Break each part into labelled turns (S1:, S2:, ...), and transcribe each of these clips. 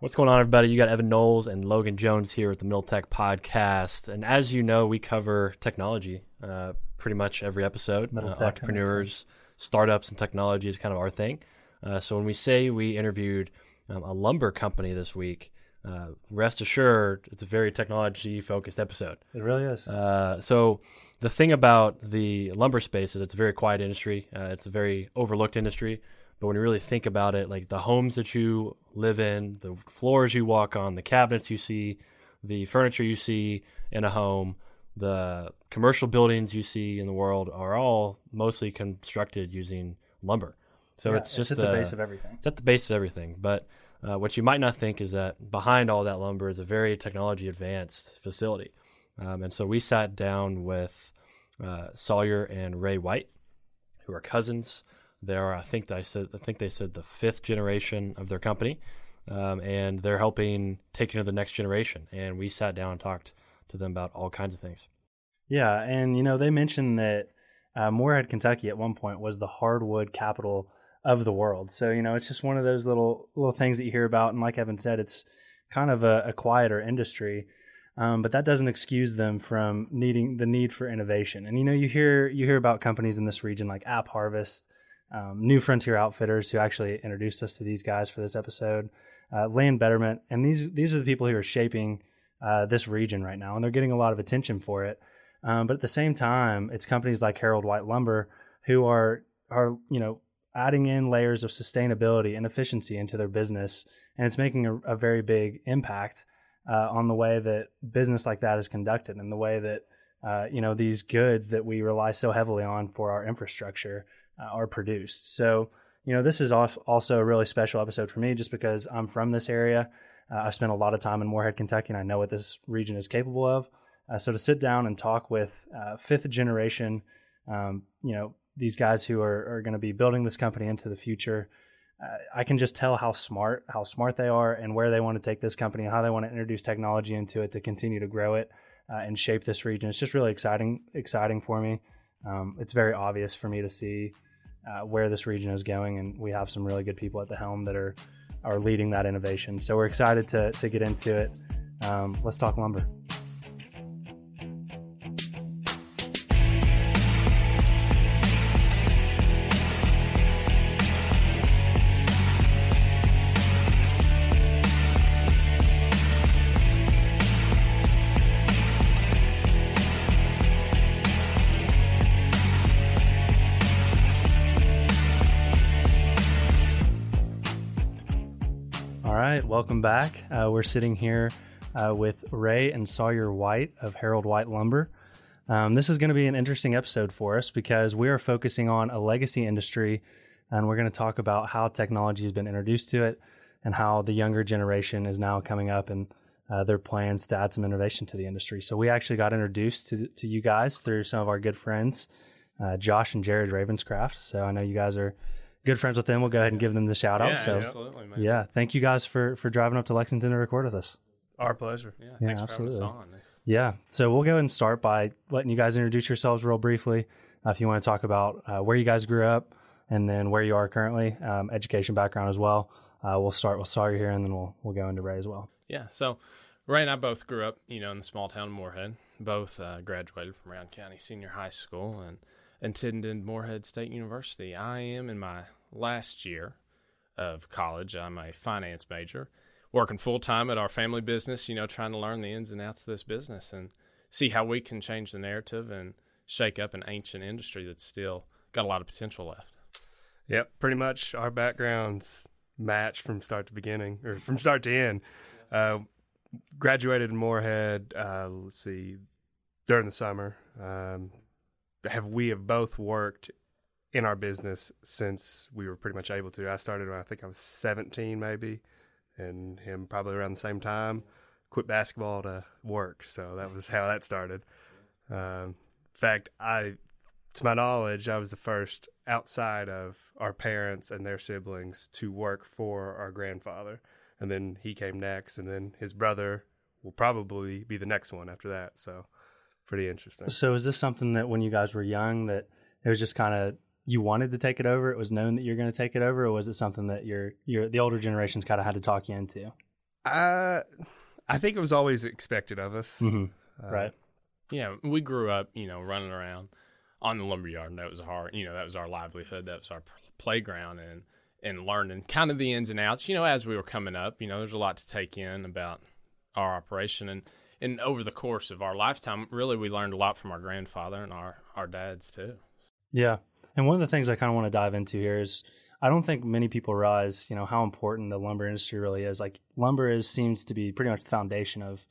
S1: What's going on, everybody? You got Evan Knowles and Logan Jones here at the Middle Tech Podcast. And as you know, we cover technology uh, pretty much every episode. Uh,
S2: tech,
S1: entrepreneurs, startups, and technology is kind of our thing. Uh, so when we say we interviewed um, a lumber company this week, uh, rest assured it's a very technology focused episode.
S2: It really is.
S1: Uh, so the thing about the lumber space is it's a very quiet industry. Uh, it's a very overlooked industry. But when you really think about it, like the homes that you live in, the floors you walk on, the cabinets you see, the furniture you see in a home, the commercial buildings you see in the world are all mostly constructed using lumber. So
S2: Yeah,
S1: it's just
S2: at the
S1: uh,
S2: base of everything.
S1: it's at the base of everything. But uh, what you might not think is that behind all that lumber is a very technology advanced facility. Um, and so we sat down with uh, Sawyer and Ray White, who are cousins. They are, I think they said, I think they said the fifth generation of their company, um, and they're helping take it to the next generation. And we sat down and talked to them about all kinds of things.
S2: Yeah, and you know they mentioned that uh, Morehead, Kentucky, at one point was the hardwood capital of the world. So you know it's just one of those little little things that you hear about, and like Evan said, it's kind of a, a quieter industry. Um, but that doesn't excuse them from needing the need for innovation. And you know you hear you hear about companies in this region like AppHarvest, um, New Frontier Outfitters, who actually introduced us to these guys for this episode, uh, Land Betterment, and these these are the people who are shaping uh, this region right now, and they're getting a lot of attention for it. Um, but at the same time, it's companies like Harold White Lumber who are are you know adding in layers of sustainability and efficiency into their business, and it's making a, a very big impact uh, on the way that business like that is conducted and the way that uh, you know these goods that we rely so heavily on for our infrastructure are produced. So you know this is also a really special episode for me just because I'm from this area. Uh, I've spent a lot of time in Morehead, Kentucky, and I know what this region is capable of. Uh, so to sit down and talk with uh, fifth generation, um, you know, these guys who are, are going to be building this company into the future, uh, I can just tell how smart how smart they are and where they want to take this company and how they want to introduce technology into it to continue to grow it uh, and shape this region. It's just really exciting exciting for me. Um, it's very obvious for me to see uh, where this region is going, and we have some really good people at the helm that are are leading that innovation. So we're excited to to get into it. Um, let's talk lumber. Welcome back. Uh, we're sitting here uh, with Ray and Sawyer White of Harold White Lumber. Um, this is going to be an interesting episode for us because we are focusing on a legacy industry and we're going to talk about how technology has been introduced to it and how the younger generation is now coming up and uh, their plans to add some innovation to the industry. So, we actually got introduced to, to you guys through some of our good friends, uh, Josh and Jared Ravenscraft. So, I know you guys are good friends with them. We'll go ahead and give them the shout out.
S3: Yeah,
S2: so,
S3: absolutely, man.
S2: yeah, thank you guys for for driving up to Lexington to record with us.
S4: Our pleasure.
S3: yeah,
S2: Yeah,
S3: thanks for
S2: absolutely.
S3: having us on. It's-
S2: Yeah, so we'll go ahead and start by letting you guys introduce yourselves real briefly. Uh, if you want to talk about uh, where you guys grew up and then where you are currently, um, education background as well. Uh, we'll start with Sawyer here, and then we'll we'll go into Ray as well.
S3: Yeah, so Ray and I both grew up, you know, in the small town of Morehead. Both uh, graduated from Rowan County Senior High School and attended Morehead State University. I am in my last year of college. I'm a finance major, working full time at our family business, you know, trying to learn the ins and outs of this business and see how we can change the narrative and shake up an ancient industry that's still got a lot of potential left.
S4: Yep, pretty much our backgrounds match from start to beginning, or from start to end. Uh, graduated in Morehead. Uh, let's see, during the summer. Um, have we have both worked in our business since we were pretty much able to. I started when I think I was 17, maybe, and him probably around the same time. Quit basketball to work, so that was how that started. Um, in fact, I to my knowledge, I was the first outside of our parents and their siblings to work for our grandfather. And then he came next, and then his brother will probably be the next one after that. So, pretty interesting.
S2: So is this something that when you guys were young that it was just kind of you wanted to take it over? It was known that you're going to take it over, or was it something that your your the older generations kind of had to talk you into?
S4: I I think it was always expected of us.
S2: hmm
S4: Uh,
S2: right.
S3: Yeah, we grew up, you know, running around on the lumberyard. And that was our, you know, that was our livelihood. That was our playground, and and learning kind of the ins and outs. You know, as we were coming up, you know, there's a lot to take in about our operation, and and over the course of our lifetime, really, we learned a lot from our grandfather and our our dads too.
S2: Yeah. And one of the things I kind of want to dive into here is I don't think many people realize, you know, how important the lumber industry really is. Like lumber is seems to be pretty much the foundation of,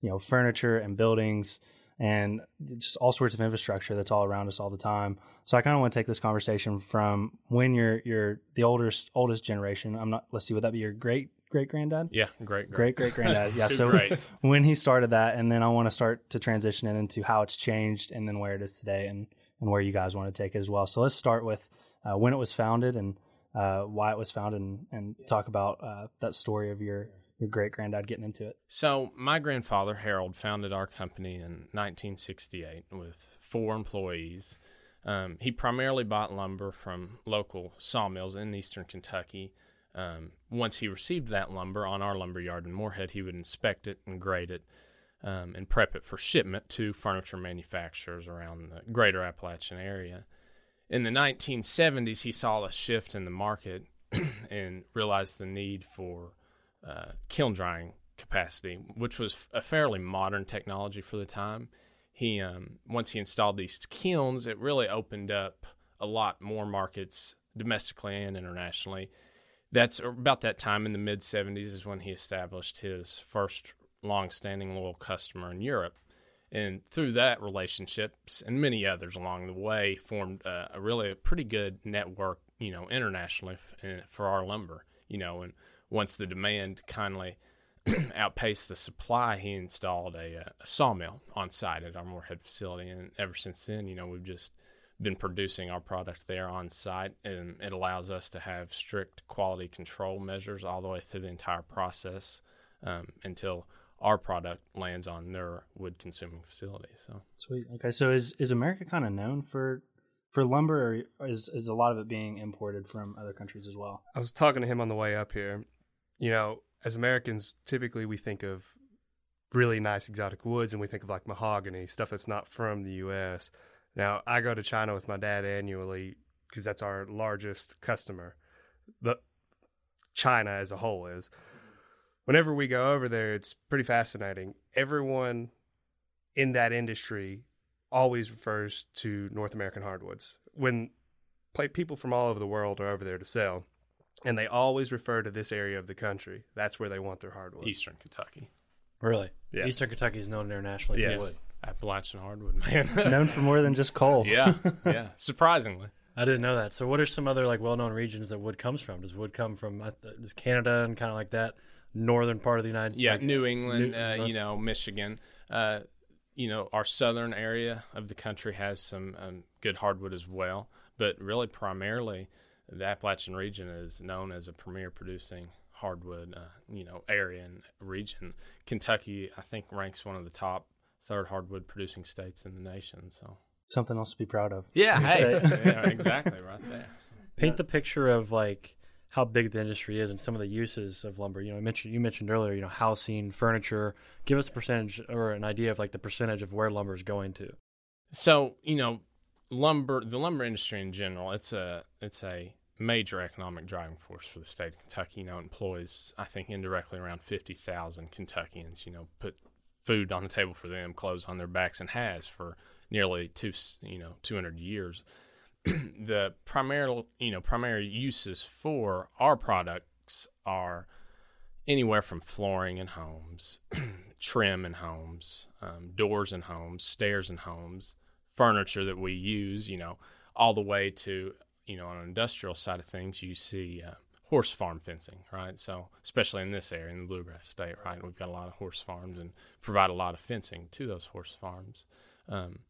S2: you know, furniture and buildings and just all sorts of infrastructure that's all around us all the time. So I kind of want to take this conversation from when you're you're the oldest oldest generation. I'm not let's see, would that be your great great granddad?
S3: Yeah, great,
S2: Great great granddad. Yeah. So
S3: greats.
S2: when he started that and then I want to start to transition it into how it's changed and then where it is today and and where you guys want to take it as well. So let's start with uh, when it was founded and uh, why it was founded and, and talk about uh, that story of your your great granddad getting into it.
S3: So, my grandfather, Harold, founded our company in 1968 with four employees. Um, he primarily bought lumber from local sawmills in eastern Kentucky. Um, once he received that lumber on our lumber yard in Morehead, he would inspect it and grade it um, and prep it for shipment to furniture manufacturers around the greater Appalachian area. In the 1970s, he saw a shift in the market and realized the need for uh, kiln drying capacity, which was a fairly modern technology for the time. He um, once he installed these kilns, it really opened up a lot more markets domestically and internationally. That's about that time in the mid 70s is when he established his first long-standing loyal customer in Europe. And through that relationships and many others along the way formed uh, a really a pretty good network, you know, internationally f- for our lumber, you know, and once the demand kindly outpaced the supply, he installed a, uh, a sawmill on site at our Morehead facility. And ever since then, you know, we've just been producing our product there on site, and it allows us to have strict quality control measures all the way through the entire process um, until our product lands on their wood consuming facility. So,
S2: Sweet. Okay, so is is America kind of known for for lumber, or is is a lot of it being imported from other countries as well?
S4: I was talking to him on the way up here. You know, as Americans, typically we think of really nice exotic woods and we think of like mahogany, stuff that's not from the U.S. Now, I go to China with my dad annually because that's our largest customer. But China as a whole is. Whenever we go over there, it's pretty fascinating. Everyone in that industry always refers to North American hardwoods. When people from all over the world are over there to sell, and they always refer to this area of the country. That's where they want their hardwoods.
S3: Eastern Kentucky,
S1: Really?
S4: Yes.
S1: Eastern Kentucky is known internationally
S4: Yes.
S1: for wood.
S3: Appalachian hardwood, man.
S2: known for more than just coal.
S3: yeah, yeah. Surprisingly.
S1: I didn't know that. So, what are some other like well-known regions that wood comes from? Does wood come from uh, does Canada and kind of like that northern part of the United?
S3: Yeah,
S1: like,
S3: New England,
S1: New-
S3: uh,
S1: North-
S3: you know, Michigan. Uh, you know, our southern area of the country has some um, good hardwood as well, but really primarily the Appalachian region is known as a premier producing hardwood, uh, you know, area and region. Kentucky, I think, ranks one of the top third hardwood producing states in the nation. So
S2: Something else to be proud of.
S3: yeah, hey, yeah, exactly, right there.
S1: paint the picture of like how big the industry is and some of the uses of lumber. You know, you mentioned you mentioned earlier, you know, housing, furniture. Give us a percentage or an idea of like the percentage of where lumber is going to.
S3: So you know, lumber, the lumber industry in general, it's a it's a major economic driving force for the state of Kentucky. You know, it employs I think indirectly around fifty thousand Kentuckians. You know, put food on the table for them, clothes on their backs, and has for nearly two you know two hundred years. the primary you know primary uses for our products are anywhere from flooring in homes, trim in homes, um, doors in homes, stairs in homes, furniture that we use, you know, all the way to, you know, on an industrial side of things, you see uh, horse farm fencing, right? So, especially in this area, in the Bluegrass State, right? We've got a lot of horse farms and provide a lot of fencing to those horse farms. Um,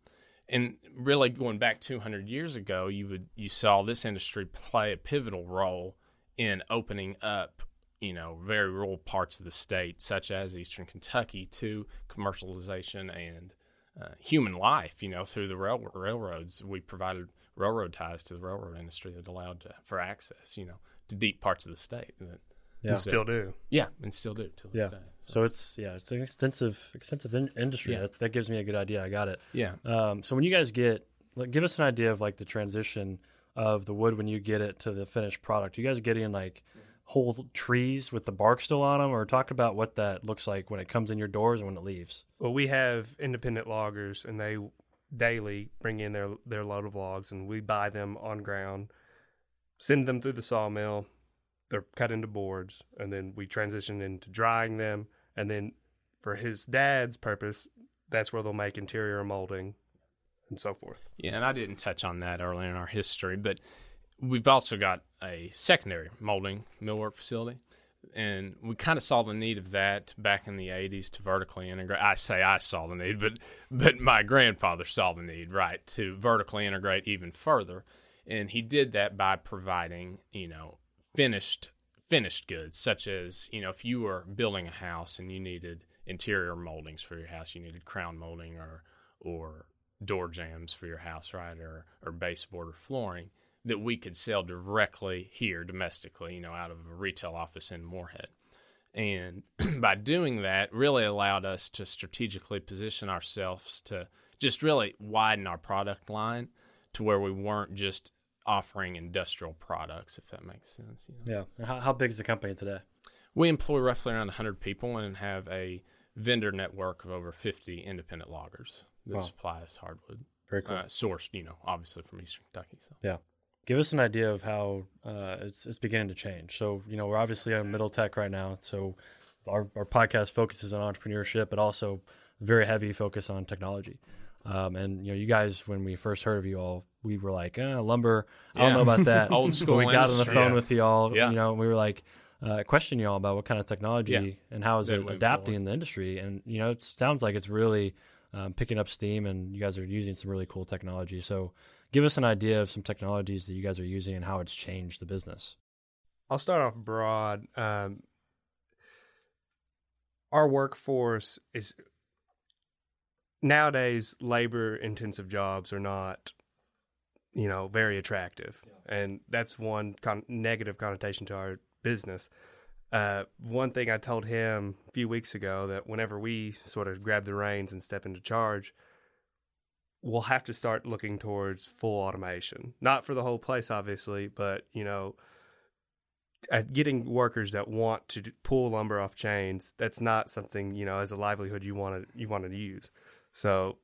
S3: and really going back 200 years ago, you would you saw this industry play a pivotal role in opening up you know, very rural parts of the state, such as eastern Kentucky, to commercialization and uh, human life. You know, through the rail- railroads, we provided railroad ties to the railroad industry that allowed to, for access. You know, to deep parts of the state. That,
S1: Yeah.
S4: And still do.
S3: Yeah, and still do till
S1: Yeah.
S3: day.
S1: So it's yeah, it's an extensive extensive in- industry.
S3: Yeah.
S1: That, that gives me a good idea. I got it.
S3: yeah.
S1: Um, so when you guys get, like, give us an idea of like the transition of the wood when you get it to the finished product. You guys getting like whole trees with the bark still on them, or talk about what that looks like when it comes in your doors and when it leaves.
S4: Well, we have independent loggers, and they daily bring in their their load of logs, and we buy them on ground, send them through the sawmill. They're cut into boards, and then we transition into drying them. And then, for his dad's purpose, that's where they'll make interior molding and so forth.
S3: Yeah, and I didn't touch on that earlier in our history, but we've also got a secondary molding millwork facility. And we kind of saw the need of that back in the 80s to vertically integrate. I say I saw the need, but but my grandfather saw the need, right, to vertically integrate even further. And he did that by providing, you know, finished finished goods such as, you know, if you were building a house and you needed interior moldings for your house, you needed crown molding or or door jambs for your house, right, or or baseboard or flooring that we could sell directly here domestically, you know, out of a retail office in Morehead. And by doing that, really allowed us to strategically position ourselves to just really widen our product line to where we weren't just offering industrial products, if that makes sense. You know?
S1: Yeah. How, how big is the company today?
S3: We employ roughly around 100 people and have a vendor network of over 50 independent loggers that
S1: Wow.
S3: supply us hardwood,
S1: Very cool.
S3: uh, sourced, you know, obviously from Eastern Kentucky. So. Yeah.
S1: Give us an idea of how uh, it's it's beginning to change. So you know we're obviously on middle tech right now. So our our podcast focuses on entrepreneurship, but also very heavy focus on technology. Um, and you know, you guys, when we first heard of you all, we were like, eh, lumber. I don't know about that.
S3: Old
S1: But
S3: school
S1: we got on the phone
S4: Yeah.
S1: with y'all.
S3: Yeah.
S1: You know, we were like, uh, questioning y'all about what kind of technology
S3: Yeah.
S1: and how is
S3: That
S1: it adapting
S3: employ.
S1: in the industry. And you know, it sounds like it's really um, picking up steam, and you guys are using some really cool technology. So, give us an idea of some technologies that you guys are using and how it's changed the business.
S4: I'll start off broad. Um, our workforce is nowadays labor intensive jobs are not, you know, very attractive, and that's one con- negative connotation to our business. Uh, one thing I told him a few weeks ago that whenever we sort of grab the reins and step into charge, we'll have to start looking towards full automation. Not for the whole place, obviously, but you know, at getting workers that want to pull lumber off chains. That's not something you know as a livelihood you want to you want to use. So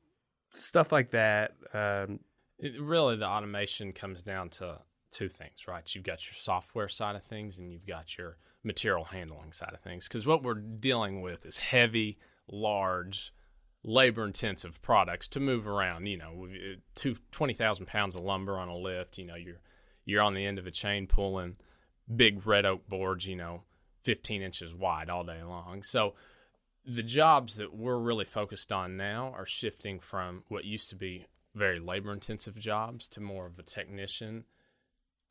S4: stuff like that. Um,
S3: It, really, the automation comes down to two things, right? You've got your software side of things, and you've got your material handling side of things. Because what we're dealing with is heavy, large, labor-intensive products to move around. You know, we- two twenty thousand pounds of lumber on a lift. You know, you're you're on the end of a chain pulling big red oak boards. You know, fifteen inches wide all day long. So the jobs that we're really focused on now are shifting from what used to be very labor intensive jobs to more of a technician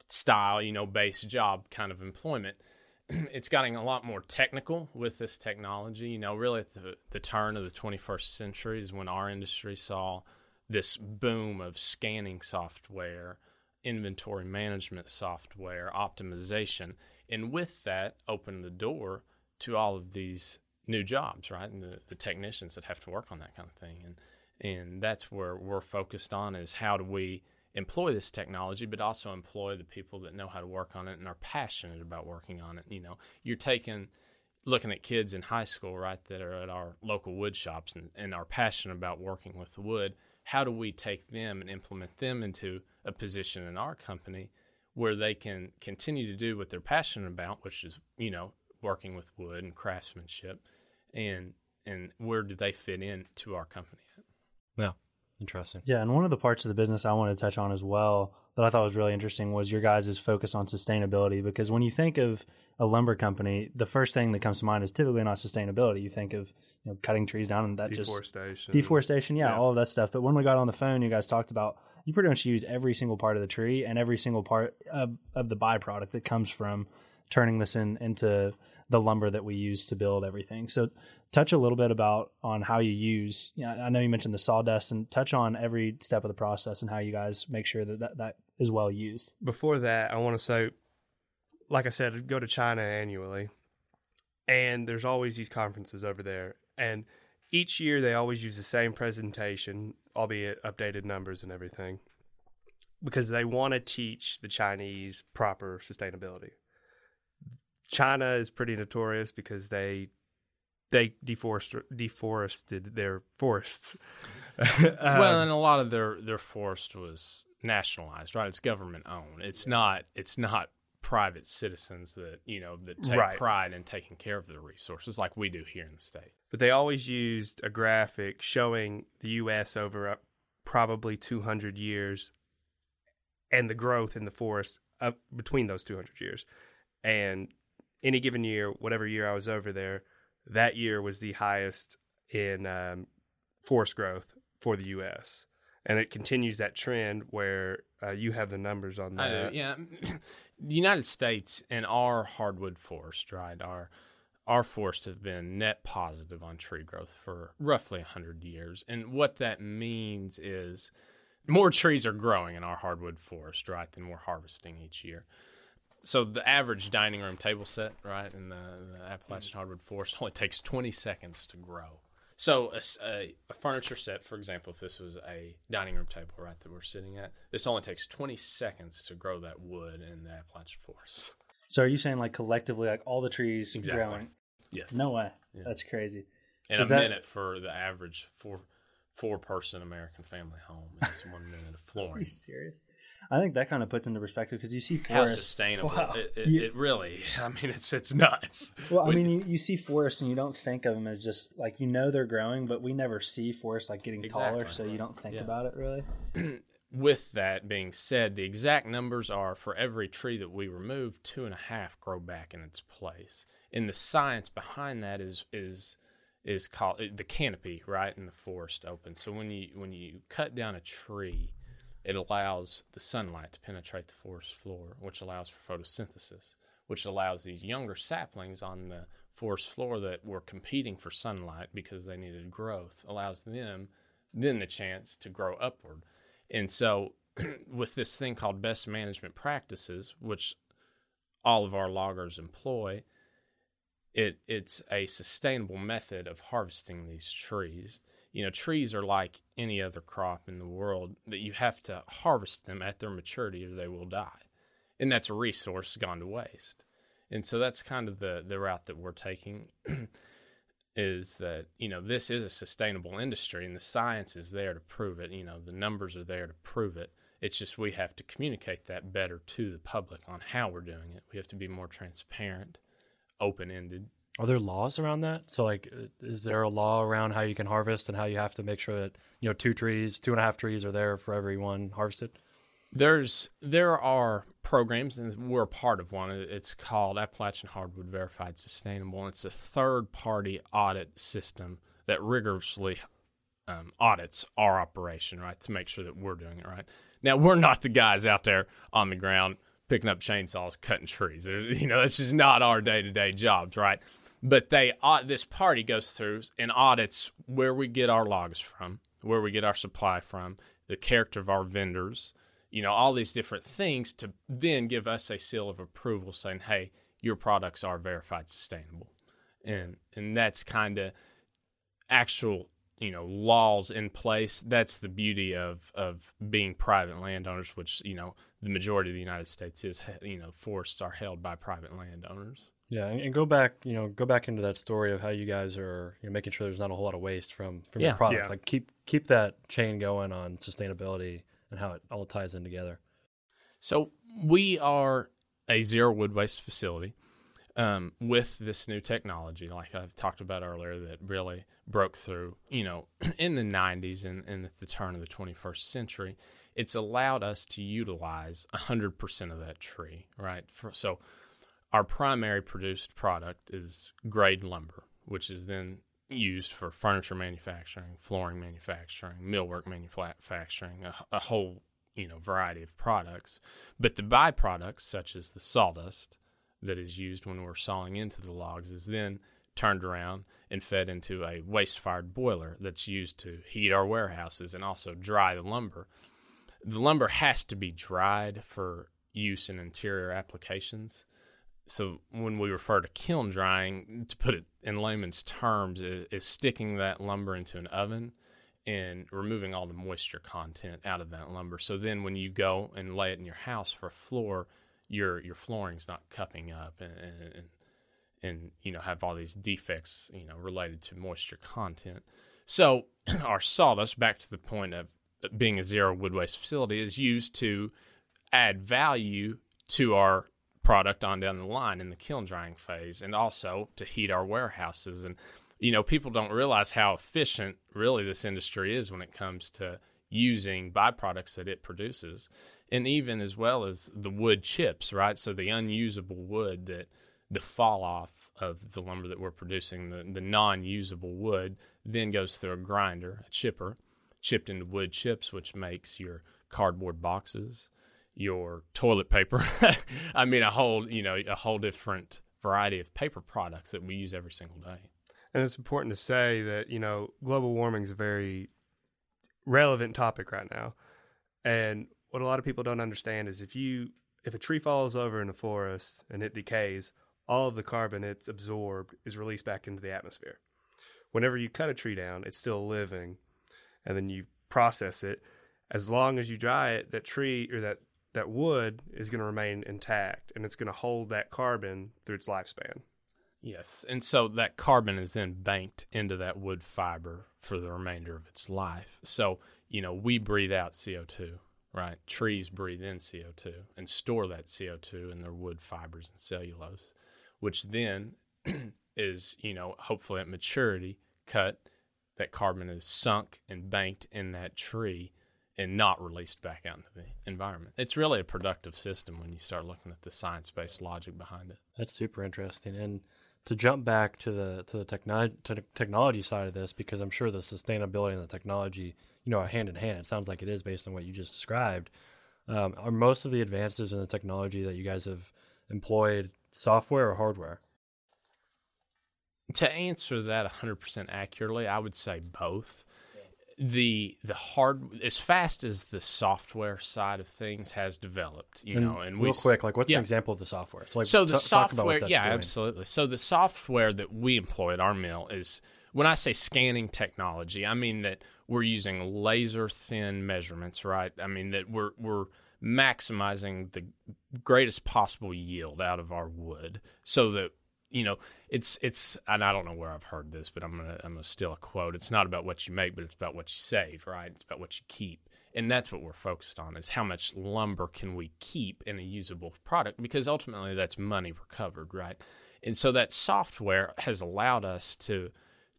S3: style, you know, based job kind of employment. it's getting a lot more technical with this technology. You know, really at the, the turn of the 21st century is when our industry saw this boom of scanning software, inventory management software, optimization. And with that, opened the door to all of these new jobs, right? And the, the technicians that have to work on that kind of thing. And and that's where we're focused on is how do we employ this technology, but also employ the people that know how to work on it and are passionate about working on it. You know, you're taking looking at kids in high school, right, that are at our local wood shops and, and are passionate about working with the wood. How do we take them and implement them into a position in our company where they can continue to do what they're passionate about, which is, you know, working with wood and craftsmanship and and where do they fit in to our company
S1: Yeah, interesting.
S2: Yeah, and one of the parts of the business I wanted to touch on as well that I thought was really interesting was your guys' focus on sustainability. Because when you think of a lumber company, the first thing that comes to mind is typically not sustainability. You think of you know cutting trees down and that just
S4: deforestation.
S2: deforestation, yeah,
S4: Yeah.
S2: all of that stuff. But when we got on the phone, you guys talked about you pretty much use every single part of the tree and every single part of, of the byproduct that comes from turning this in into the lumber that we use to build everything. So touch a little bit about on how you use yeah, I know you mentioned the sawdust and touch on every step of the process and how you guys make sure that that, that is well used.
S4: Before that, I want to say, like I said, go to China annually. and there's always these conferences over there. And each year they always use the same presentation, albeit updated numbers and everything, because they want to teach the Chinese proper sustainability. China is pretty notorious because they they deforest, deforested their forests.
S3: well,
S4: Um,
S3: and a lot of their their forest was nationalized, right? It's government owned. It's not it's not private citizens that you know that take
S4: Right.
S3: pride in taking care of the resources like we do here in the state.
S4: but they always used a graphic showing the U.S. over uh, probably 200 years and the growth in the forest up between those 200 years. And any given year, whatever year I was over there, that year was the highest in um, forest growth for the U.S. And it continues that trend where uh, you have the numbers on that.
S3: do, yeah. the United States and our hardwood forest, right? Our our forests have been net positive on tree growth for roughly 100 years. And what that means is more trees are growing in our hardwood forest, right, than we're harvesting each year. So the average dining room table set, right, in the, the Appalachian mm-hmm. hardwood forest only takes 20 seconds to grow. So a furniture set, for example, if this was a dining room table, right, that we're sitting at, this only takes 20 seconds to grow that wood in the Appalachian forest.
S2: So are you saying like collectively, like all the trees
S3: Exactly.
S2: growing?
S3: Yes.
S2: No way.
S3: Yeah.
S2: That's crazy.
S3: And
S2: Is
S3: a
S2: that-
S3: minute for the average four four person American family home is one minute of
S2: Are
S3: flooring.
S2: you serious? I think that kind of puts into perspective because you see forests.
S3: How sustainable?
S2: Wow.
S3: It, it,
S2: You-
S3: it really. I mean, it's it's nuts.
S2: Well, I mean, you, you see forests and you don't think of them as just like you know they're growing, but we never see forests like getting taller,
S3: Exactly.
S2: so you don't think
S3: Yeah.
S2: about it really.
S3: with that being said, the exact numbers are for every tree that we remove, two and a half grow back in its place. And the science behind that is is is called the canopy, right, in the forest open. So when you when you cut down a tree, it allows the sunlight to penetrate the forest floor, which allows for photosynthesis, which allows these younger saplings on the forest floor that were competing for sunlight because they needed growth, allows them then the chance to grow upward. And so, with this thing called best management practices, which all of our loggers employ, it it's a sustainable method of harvesting these trees. You know, trees are like any other crop in the world that you have to harvest them at their maturity or they will die. And that's a resource gone to waste. And so that's kind of the the route that we're taking is that, you know, this is a sustainable industry and the science is there to prove it. You know, the numbers are there to prove it. It's just we have to communicate that better to the public on how we're doing it. We have to be more transparent, open ended.
S1: Are there laws around that? So, like, uh, is there a law around how you can harvest and how you have to make sure that you know two trees, two and a half trees are there for every one harvested?
S3: There's there are programs and we're part of one. It's called Appalachian Hardwood Verified Sustainable. It's a third party audit system that rigorously um, audits our operation, right, to make sure that we're doing it right. Now we're not the guys out there on the ground picking up chainsaws, cutting trees. There's, you know, that's just not our day to day jobs, right? But they this party goes through and audits where we get our logs from, where we get our supply from, the character of our vendors, you know, all these different things to then give us a seal of approval saying, hey, your products are verified sustainable. And and that's kind of actual, you know, laws in place. That's the beauty of of being private landowners, which, you know, the majority of the United States is, you know, forests are held by private landowners.
S1: Yeah, and, and go back, you know, go back into that story of how you guys are you know, making sure there's not a whole lot of waste from from
S3: Yeah.
S1: your product.
S4: Yeah.
S1: Like keep keep that chain going on sustainability and how it all ties in together.
S3: So we are a zero wood waste facility um, with this new technology, like I've talked about earlier, that really broke through. You know, in the '90s and, and at the turn of the 21st century, it's allowed us to utilize 100% of that tree. Right. For, so our primary produced product is grade lumber, which is then used for furniture manufacturing, flooring manufacturing, millwork manufacturing, a, a whole you know variety of products. But the byproducts, such as the sawdust that is used when we're sawing into the logs, is then turned around and fed into a waste-fired boiler that's used to heat our warehouses and also dry the lumber. The lumber has to be dried for use in interior applications. So when we refer to kiln drying, to put it in layman's terms, is, sticking that lumber into an oven and removing all the moisture content out of that lumber. So then when you go and lay it in your house for a floor, your your flooring's not cupping up and, and and you know have all these defects you know related to moisture content. So our sawdust, back to the point of being a zero wood waste facility, is used to add value to our product on down the line in the kiln drying phase, and also to heat our warehouses. And you know, people don't realize how efficient really this industry is when it comes to using byproducts that it produces, and even as well as the wood chips, right? So the unusable wood that the fall off of the lumber that we're producing, the, the non usable wood, then goes through a grinder, a chipper, chipped into wood chips, which makes your cardboard boxes, your toilet paper. I mean, a whole, you know, a whole different variety of paper products that we use every single day.
S4: And it's important to say that, you know, global warming is a very relevant topic right now. And what a lot of people don't understand is if you if a tree falls over in a forest and it decays, all of the carbon it's absorbed is released back into the atmosphere. Whenever you cut a tree down, it's still living, and then you process it. As long as you dry it, that tree or that that wood is going to remain intact, and it's going to hold that carbon through its lifespan.
S3: Yes, and so that carbon is then banked into that wood fiber for the remainder of its life. So you know we breathe out CO two right? Trees breathe in CO2 and store that CO2 in their wood fibers and cellulose which then is, you know, hopefully at maturity, cut, that carbon is sunk and banked in that tree and not released back out into the environment. It's really a productive system when you start looking at the science based logic behind it.
S1: That's super interesting. And to jump back to the to the techno- to technology side of this, because I'm sure the sustainability and the technology, you know, are hand in hand. It sounds like it is based on what you just described. Um, are most of the advances in the technology that you guys have employed software or hardware?
S3: To answer that 100% accurately, I would say both. The the hard as fast as the software side of things has developed, you
S1: and
S3: know, and
S1: real
S3: we,
S1: quick, like what's
S3: yeah.
S1: an example of the software? So, like,
S3: so the
S1: t- talk about what
S3: software, yeah,
S1: doing.
S3: absolutely. So the software that we employ at our mill is when I say scanning technology, I mean that we're using laser thin measurements, right? I mean that we're we're maximizing the greatest possible yield out of our wood so that you know it's it's and I don't know where I've heard this but I'm gonna I'm gonna steal a quote. It's not about what you make but it's about what you save right? It's about what you keep. And that's what we're focused on is how much lumber can we keep in a usable product because ultimately that's money recovered right? And so that software has allowed us to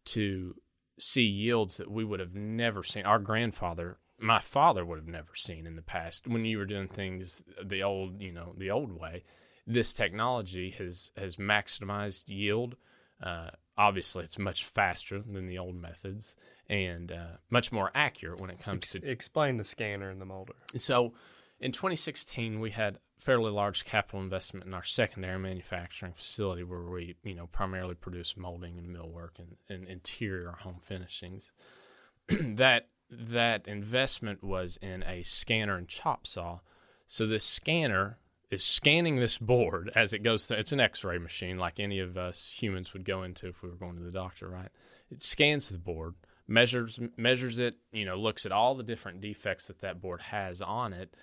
S3: to see yields that we would have never seen our grandfather my father would have never seen in the past when you were doing things the old you know the old way this technology has has maximized yield uh, obviously it's much faster than the old methods and uh, much more accurate when it comes
S4: Ex-
S3: to
S4: explain the scanner and the molder.
S3: so in 2016 we had fairly large capital investment in our secondary manufacturing facility where we you know primarily produce molding and millwork and, and interior home finishings that that investment was in a scanner and chop saw. So this scanner is scanning this board as it goes through. It's an X-ray machine, like any of us humans would go into if we were going to the doctor, right? It scans the board, measures measures it, you know, looks at all the different defects that that board has on it,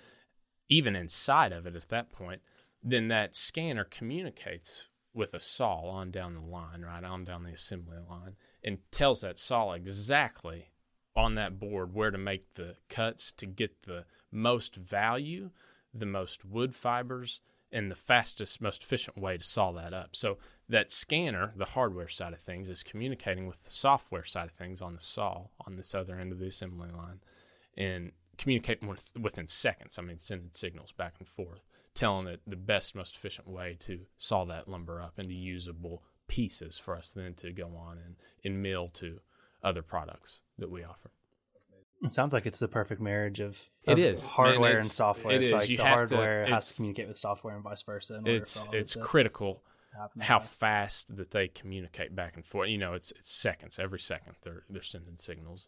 S3: even inside of it at that point. Then that scanner communicates with a saw on down the line, right on down the assembly line, and tells that saw exactly on that board where to make the cuts to get the most value, the most wood fibers, and the fastest, most efficient way to saw that up. So that scanner, the hardware side of things, is communicating with the software side of things on the saw on this other end of the assembly line, and communicating with, within seconds. I mean, sending signals back and forth, telling it the best, most efficient way to saw that lumber up into usable pieces for us then to go on and, and mill to other products that we offer.
S2: It sounds like it's the perfect marriage of,
S3: It
S2: of
S3: is.
S2: hardware
S3: And
S2: software.
S3: it
S2: it's
S3: is.
S2: like
S3: You
S2: the
S3: have to-
S2: hardware has to communicate with software and vice versa.
S3: It's it's critical how
S2: way.
S3: fast that they communicate back and forth. You know, it's it's seconds. Every second they're they're sending signals.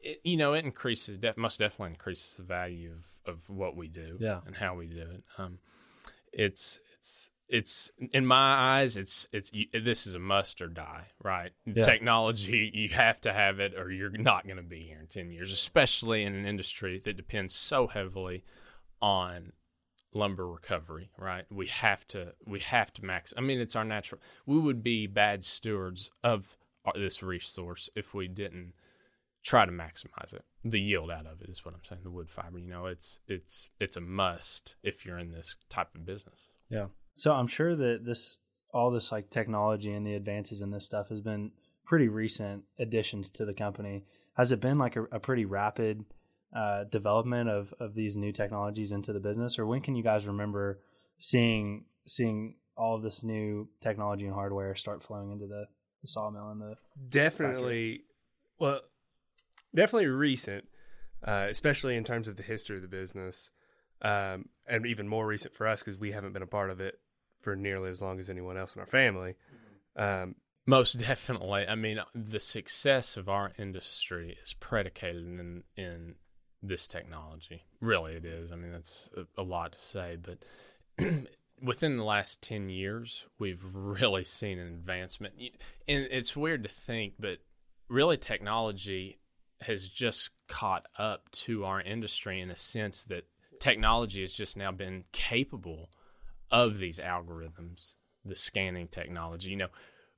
S3: It, you know, it increases def- most definitely increases the value of, of what we do
S1: Yeah.
S3: and how we do it. Um, it's it's it's in my eyes it's it's you, this is a must or die right
S1: Yeah.
S3: technology you have to have it or you're not going to be here in 10 years especially in an industry that depends so heavily on lumber recovery right we have to we have to max i mean it's our natural we would be bad stewards of our, this resource if we didn't try to maximize it the yield out of it is what i'm saying the wood fiber you know it's it's it's a must if you're in this type of business
S1: Yeah.
S2: So I'm sure that this all this like technology and the advances in this stuff has been pretty recent additions to the company. Has it been like a, a pretty rapid uh, development of of these new technologies into the business, or when can you guys remember seeing seeing all of this new technology and hardware start flowing into the, the sawmill and the
S4: definitely well definitely recent uh, especially in terms of the history of the business um, and even more recent for us because we haven't been a part of it for nearly as long as anyone else in our family um,
S3: Most definitely. I mean, the success of our industry is predicated in in this technology. Really, it is. I mean, that's a, a lot to say, but within the last ten years, we've really seen an advancement. And it's weird to think, but really, technology has just caught up to our industry in a sense that technology has just now been capable of these algorithms, the scanning technology. You know,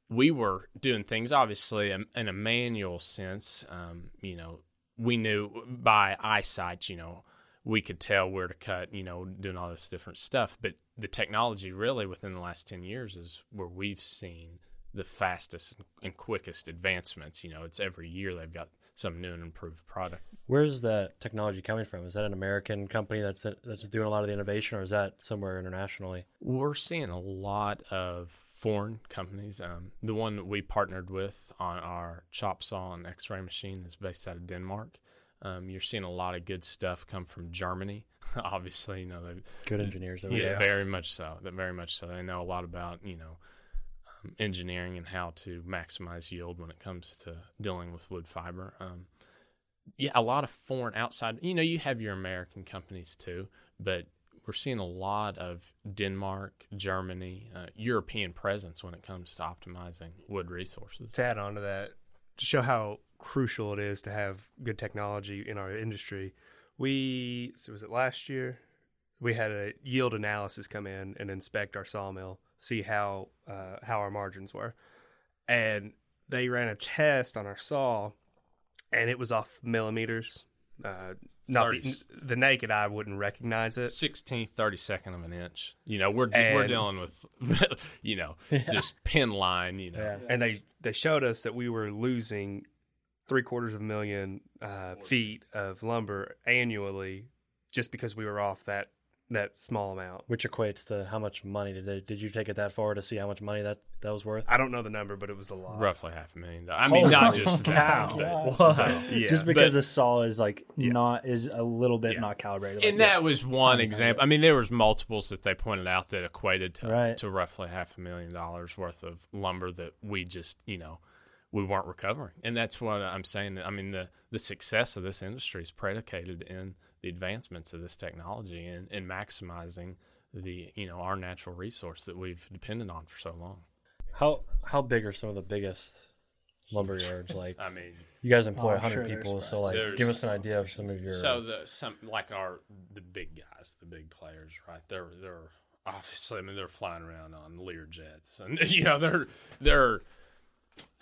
S3: we were doing things obviously in a manual sense. Um, you know, we knew by eyesight, you know, we could tell where to cut, you know, doing all this different stuff. But the technology really within the last 10 years is where we've seen the fastest and quickest advancements. You know, it's every year they've got some new and improved product.
S1: Where's that technology coming from? Is that an American company that's that's doing a lot of the innovation, or is that somewhere internationally?
S3: We're seeing a lot of foreign companies. Um, the one that we partnered with on our chop saw and X-ray machine is based out of Denmark. Um, you're seeing a lot of good stuff come from Germany. Obviously, you know,
S1: Good engineers. Over
S3: yeah,
S1: there.
S3: very much so. That very much so. They know a lot about you know um, engineering and how to maximize yield when it comes to dealing with wood fiber. Um, yeah, a lot of foreign outside. You know, you have your American companies too, but we're seeing a lot of Denmark, Germany, uh, European presence when it comes to optimizing wood resources.
S4: to add on to that, to show how crucial it is to have good technology in our industry, we so was it last year? We had a yield analysis come in and inspect our sawmill, see how uh, how our margins were, and they ran a test on our saw, and it was off millimeters. Uh, not the, the naked eye wouldn't recognize it.
S3: 16th, 32nd of an inch. You know, we're we're dealing with, you know, just pin line. You know,
S2: Yeah.
S4: and they they showed us that we were losing three quarters of a million uh, feet of lumber annually just because we were off that that small amount.
S1: Which equates to how much money did they, did you take it that far to see how much money that that was worth?
S4: I don't know the number, but it was a lot.
S3: roughly half a million. dollars. I mean, not
S2: Holy
S3: just that, but,
S2: Whoa.
S4: Yeah,
S2: Just because
S3: but-
S2: the saw is like
S4: Yeah.
S2: not is a little bit
S3: Yeah.
S2: not calibrated.
S3: and
S2: like
S3: that was one
S2: Understand
S3: example. I mean, there was multiples that they pointed out that equated to
S2: Right.
S3: to roughly half a million dollars worth of lumber that we just, you know, we weren't recovering. And that's what I'm saying. I mean, the the success of this industry is predicated in the advancements of this technology and, and maximizing the you know our natural resource that we've depended on for so long.
S1: How how big are some of the biggest lumber yards? Like
S3: I mean,
S1: you guys employ
S2: Oh,
S1: 100
S2: sure
S1: people, so like
S3: There's-
S1: give us an idea of some of your.
S3: So the some like our the big guys, the big players, right? They're they're obviously I mean they're flying around on Lear jets, and you know they're they're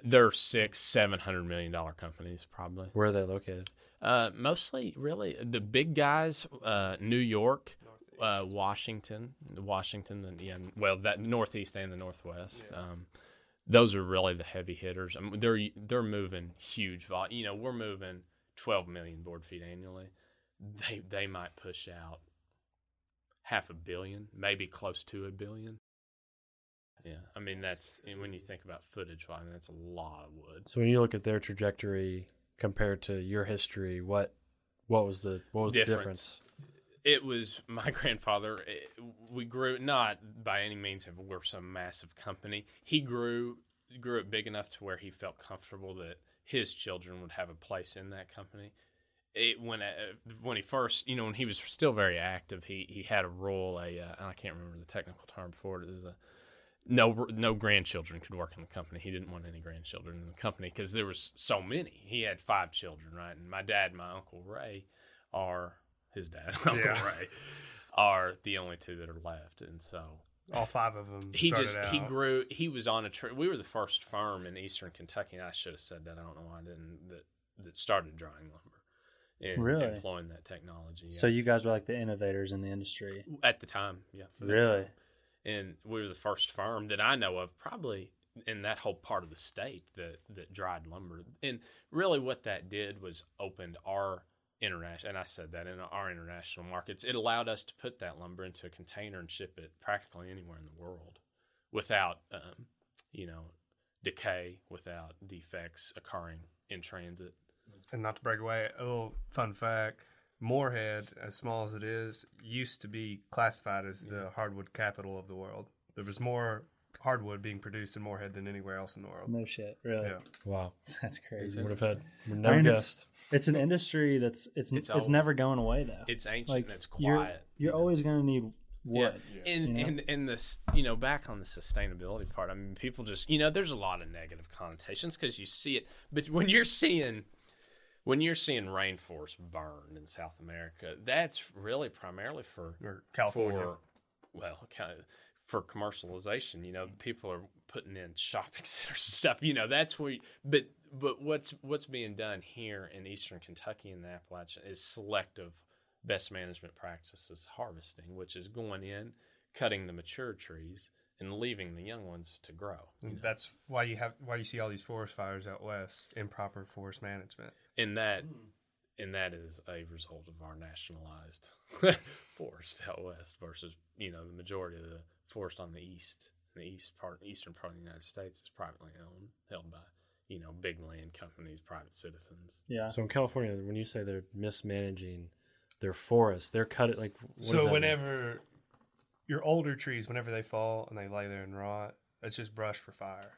S3: they're six seven hundred million dollar companies probably.
S1: where are they located?
S3: Uh, mostly really the big guys, uh, New York. Uh, Washington, Washington, and yeah, well, that northeast and the northwest. Um, those are really the heavy hitters. I mean, they're they're moving huge volume. You know, we're moving 12 million board feet annually. They they might push out half a billion, maybe close to a billion. Yeah, I mean that's when you think about footage, I mean that's a lot of wood.
S1: So when you look at their trajectory compared to your history, what what was the what was the difference?
S3: It was my grandfather. It, we grew not by any means have we're some massive company. He grew grew it big enough to where he felt comfortable that his children would have a place in that company. it when uh, when he first, you know, when he was still very active, he he had a role. A uh, I can't remember the technical term for it. Is a no no grandchildren could work in the company. He didn't want any grandchildren in the company because there was so many. He had five children, right? And my dad, and my uncle Ray, are his dad, Uncle
S4: Yeah.
S3: Ray, are the only two that are left, and so
S4: All five of them.
S3: he
S4: started
S3: just he grew. He was on a tree. We were the first firm in Eastern Kentucky. And I should have said that. I don't know why I didn't. That that started drying lumber. And
S2: Really?
S3: employing that technology.
S2: So
S3: yes.
S2: you guys were like the innovators in the industry.
S3: at the time, yeah,
S2: Really?
S3: time. And we were the first firm that I know of, probably in that whole part of the state that that dried lumber. And really, what that did was opened our international, and I said that in our international markets, it allowed us to put that lumber into a container and ship it practically anywhere in the world without, um, you know, decay, without defects occurring in transit.
S4: and not to break away, a little fun fact: Morehead, as small as it is, used to be classified as the hardwood capital of the world. There was more hardwood being produced in Morehead than anywhere else in the world.
S2: No shit, really.
S4: Yeah.
S1: Wow,
S2: That's crazy.
S1: would have had would
S2: I mean,
S1: guessed.
S2: it's, it's an industry that's it's
S3: It's
S2: it's, never going away though.
S3: It's ancient
S2: like
S3: and it's
S2: you're
S3: quiet.
S2: you're
S3: you know?
S2: always going to need wood.
S3: And
S2: you know?
S3: and and this, you know, back on the sustainability part. I mean, people just, you know, there's a lot of negative connotations because you see it, but when you're seeing when you're seeing rainforest burned in South America, that's really primarily for
S4: Or California.
S3: for well, for commercialization. You know, people are putting in shopping centers and stuff. You know, that's where. You, but but what's what's being done here in Eastern Kentucky and the Appalachian is selective best management practices harvesting, which is going in, cutting the mature trees, and leaving the young ones to grow.
S4: And That's why you have why you see all these forest fires out west. Improper forest management.
S3: And that hmm. and that is a result of our nationalized forest out west versus you know the majority of the forest on the east, the east part, eastern part of the United States is privately owned, held by you know big land companies, private citizens.
S2: Yeah.
S1: So in California, when you say they're mismanaging their forests, they're cutting like. what does that
S4: so
S1: mean?
S4: whenever your older trees, whenever they fall and they lay there and rot, it's just brush for fire.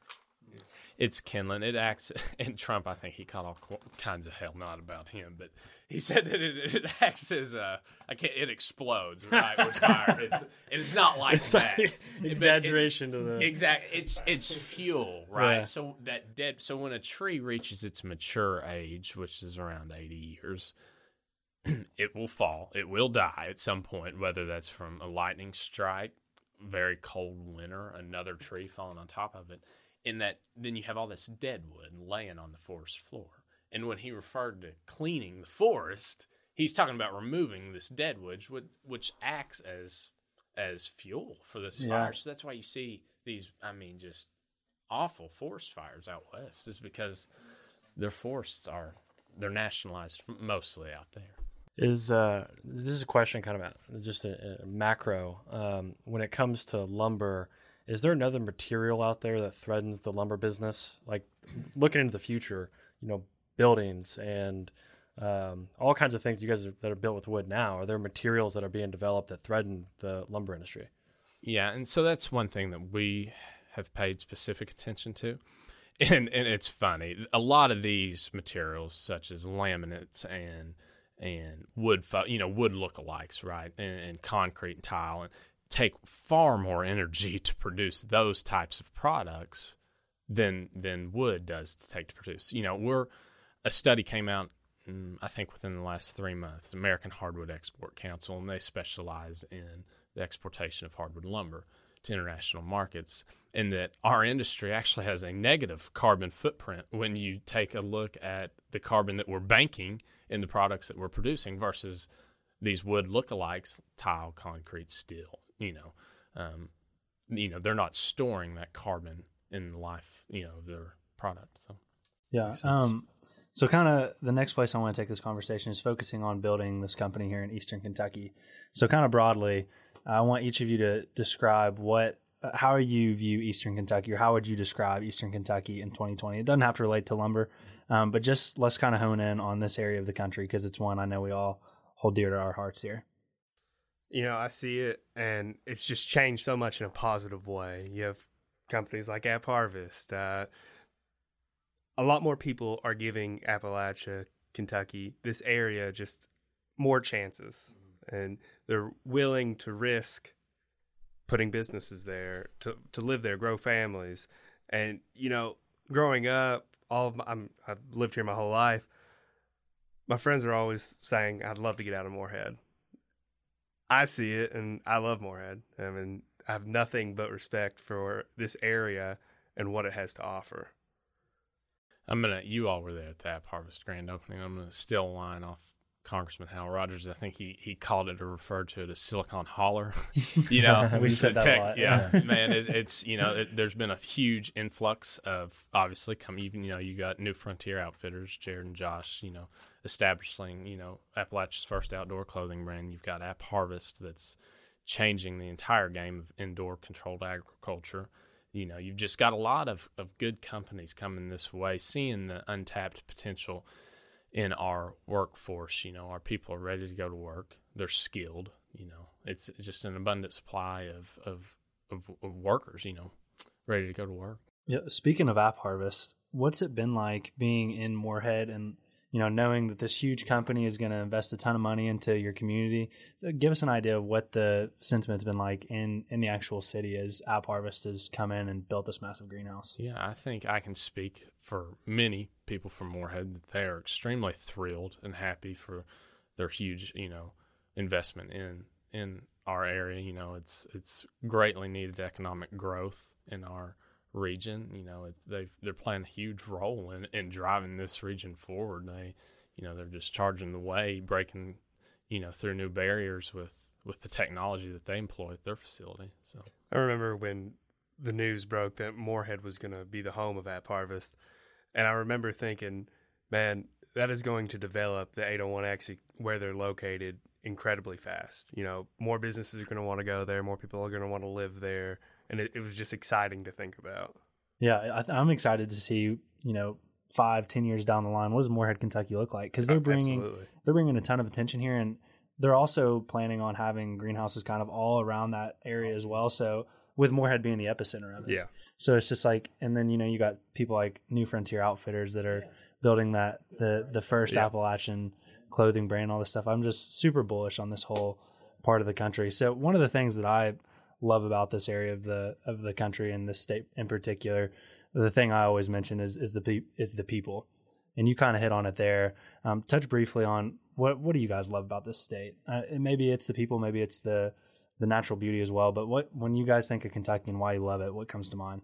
S3: It's kindling. It acts, and Trump, I think he caught all kinds of hell, not about him, but he said that it, it acts as a, I can't, it explodes, right, with fire. It's, and it's not like
S1: It's
S3: that.
S1: like exaggeration to the.
S3: Exactly. It's it's fuel, right?
S1: Yeah.
S3: So that dead. So when a tree reaches its mature age, which is around eighty years, it will fall. It will die at some point, whether that's from a lightning strike, very cold winter, another tree falling on top of it. In that, then you have all this dead wood laying on the forest floor. And when he referred to cleaning the forest, he's talking about removing this dead wood, which, which acts as as fuel for this
S2: Yeah.
S3: fire. So that's why you see these. I mean, just awful forest fires out west, is because their forests are they're nationalized mostly out there.
S1: Is uh, this is a question kind of just a, a macro. Um, when it comes to lumber, is there another material out there that threatens the lumber business? Like looking into the future, you know, buildings and um, all kinds of things you guys that are built with wood now. Are there materials that are being developed that threaten the lumber industry?
S3: Yeah, and so that's one thing that we have paid specific attention to. And and it's funny. A lot of these materials such as laminates and and wood you know, wood lookalikes, right? And, and concrete and tile and take far more energy to produce those types of products than than wood does to take to produce. You know, we're a study came out mm, I think within the last three months, American Hardwood Export Council, and they specialize in the exportation of hardwood lumber to international markets. And that our industry actually has a negative carbon footprint when you take a look at the carbon that we're banking in the products that we're producing versus these wood lookalikes, tile, concrete, steel. You know, um, you know they're not storing that carbon in the life, you know, of their product. So
S2: Yeah. Um, so, kind of the next place I want to take this conversation is focusing on building this company here in Eastern Kentucky. So, kind of broadly, I want each of you to describe what, uh, how you view Eastern Kentucky, or how would you describe Eastern Kentucky in 2020? It doesn't have to relate to lumber, um, but just let's kind of hone in on this area of the country because it's one I know we all hold dear to our hearts here.
S4: You know, I see it, and it's just changed so much in a positive way. You have companies like AppHarvest. Uh, a lot more people are giving Appalachia Kentucky, this area just more chances, and they're willing to risk putting businesses there to to live there, grow families, and you know, growing up, all of my, I'm, I've lived here my whole life. My friends are always saying, "I'd love to get out of Morehead. I see it, and I love Morehead. I mean, I have nothing but respect for this area and what it has to offer.
S3: I'm gonna. You all were there at the AppHarvest grand opening. I'm gonna steal a line off Congressman Hal Rogers. I think he, he called it or referred to it as Silicon Holler. you know,
S2: We said that a lot,
S3: Yeah,
S2: yeah.
S3: man, it, it's you know, it, there's been a huge influx of obviously come even you know you got New Frontier Outfitters, Jared and Josh, you know, establishing you know Appalachia's first outdoor clothing brand. You've got AppHarvest that's changing the entire game of indoor controlled agriculture. You know, you've just got a lot of, of good companies coming this way, seeing the untapped potential in our workforce. You know, our people are ready to go to work. They're skilled. You know, it's just an abundant supply of, of, of, of workers, you know, ready to go to work.
S2: Yeah. Speaking of AppHarvest, what's it been like being in Morehead and you know knowing that this huge company is going to invest a ton of money into your community? Give us an idea of what the sentiment's been like in in the actual city as AppHarvest has come in and built this massive greenhouse.
S3: Yeah, I think I can speak for many people from Morehead that they are extremely thrilled and happy for their huge, you know, investment in in our area. You know, it's it's greatly needed economic growth in our region. You know, it's they they're playing a huge role in in driving this region forward. They, you know, they're just charging the way, breaking, you know, through new barriers with with the technology that they employ at their facility. So
S4: I remember when the news broke that Morehead was going to be the home of AppHarvest, and I remember thinking, man, that is going to develop the 801X where they're located incredibly fast. You know, more businesses are going to want to go there, more people are going to want to live there, and it, it was just exciting to think about.
S2: Yeah, I, I'm excited to see you know five, ten years down the line. What does Morehead, Kentucky look like? Because they're uh, bringing
S4: Absolutely.
S2: they're bringing a ton of attention here, and they're also planning on having greenhouses kind of all around that area as well. So with Morehead being the epicenter of it,
S4: Yeah.
S2: So it's just like, and then you know you got people like New Frontier Outfitters that are building that the the first
S4: Yeah.
S2: Appalachian clothing brand, all this stuff. I'm just super bullish on this whole part of the country. So one of the things that I love about this area of the of the country and this state in particular, the thing I always mention is is the pe- is the people, and you kind of hit on it there. Um, touch briefly on what what do you guys love about this state? Uh, maybe it's the people, maybe it's the the natural beauty as well. But what when you guys think of Kentucky and why you love it, what comes to mind?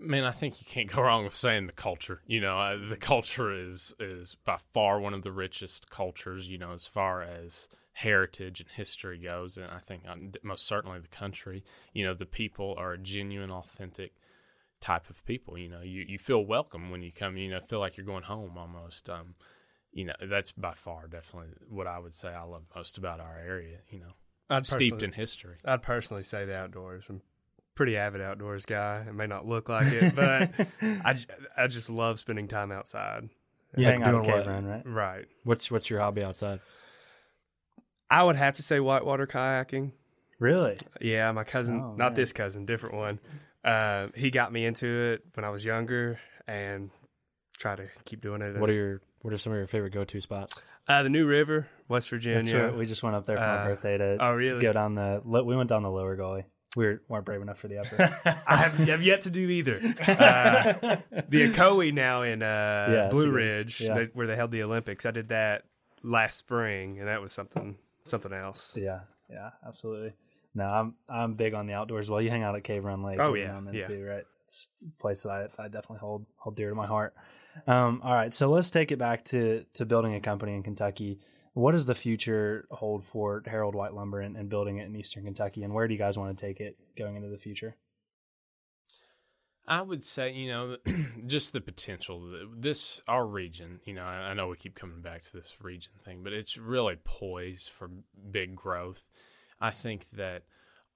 S3: Man, I think you can't go wrong with saying the culture. You know, uh, the culture is is by far one of the richest cultures. You know, as far as heritage and history goes, and I think um, most certainly the country. You know, the people are a genuine, authentic type of people. You know, you you feel welcome when you come. You know, feel like you're going home almost. Um, you know, that's by far definitely what I would say I love most about our area. You know,
S4: I'd
S3: steeped in history.
S4: I'd personally say the outdoors. I'm pretty avid outdoors guy. It may not look like it, but I, I just love spending time outside.
S2: You
S1: Like
S2: hang out at
S1: doing
S2: Cave
S1: what?
S2: Run, right?
S4: Right.
S1: What's what's your hobby outside?
S4: I would have to say whitewater kayaking.
S2: Really?
S4: Yeah, my cousin,
S2: Oh,
S4: not this cousin, different one. Uh, he got me into it when I was younger, and try to keep doing it.
S1: What are your what are some of your favorite go to spots?
S4: uh, the New River, West Virginia?
S2: That's right. We just went up there for my
S4: Uh,
S2: birthday to,
S4: oh,
S2: to
S4: really?
S2: go down the. We went down the lower Gauley. We were, weren't brave enough for the upper.
S4: I have, have yet to do either. Uh, the Ocoee now in uh,
S2: Yeah,
S4: Blue Ridge,
S2: yeah.
S4: they- where they held the Olympics. I did that last spring, and that was something something else.
S2: yeah, yeah, absolutely. No, I'm I'm big on the outdoors. Well, you hang out at Cave Run Lake.
S4: Oh,
S2: every
S4: yeah,
S2: now and then
S4: yeah.
S2: too, right? It's a place that I, I definitely hold hold dear to my heart. Um, all right, so let's take it back to to building a company in Kentucky. What does the future hold for Harold White Lumber and, and building it in Eastern Kentucky, and where do you guys want to take it going into the future?
S3: I would say, you know, just the potential. This our region, you know, I, I know we keep coming back to this region thing, but it's really poised for big growth. I think that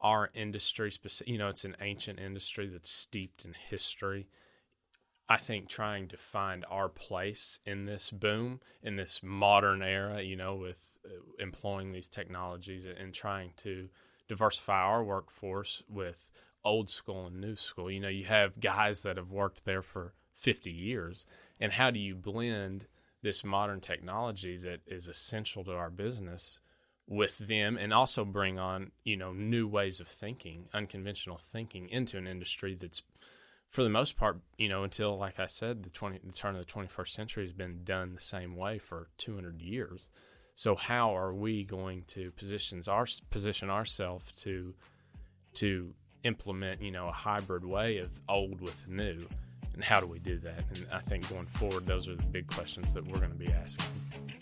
S3: our industry, you know, it's an ancient industry that's steeped in history. I think trying to find our place in this boom, in this modern era, you know, with uh, employing these technologies and trying to diversify our workforce with old school and new school. You know, you have guys that have worked there for 50 years, and how do you blend this modern technology that is essential to our business with them and also bring on you know new ways of thinking unconventional thinking into an industry that's for the most part you know until like i said the 20 the turn of the 21st century has been done the same way for 200 years. So how are we going to positions our position ourselves to to implement you know a hybrid way of old with new? And how do we do that? And i think going forward those are the big questions that we're going to be asking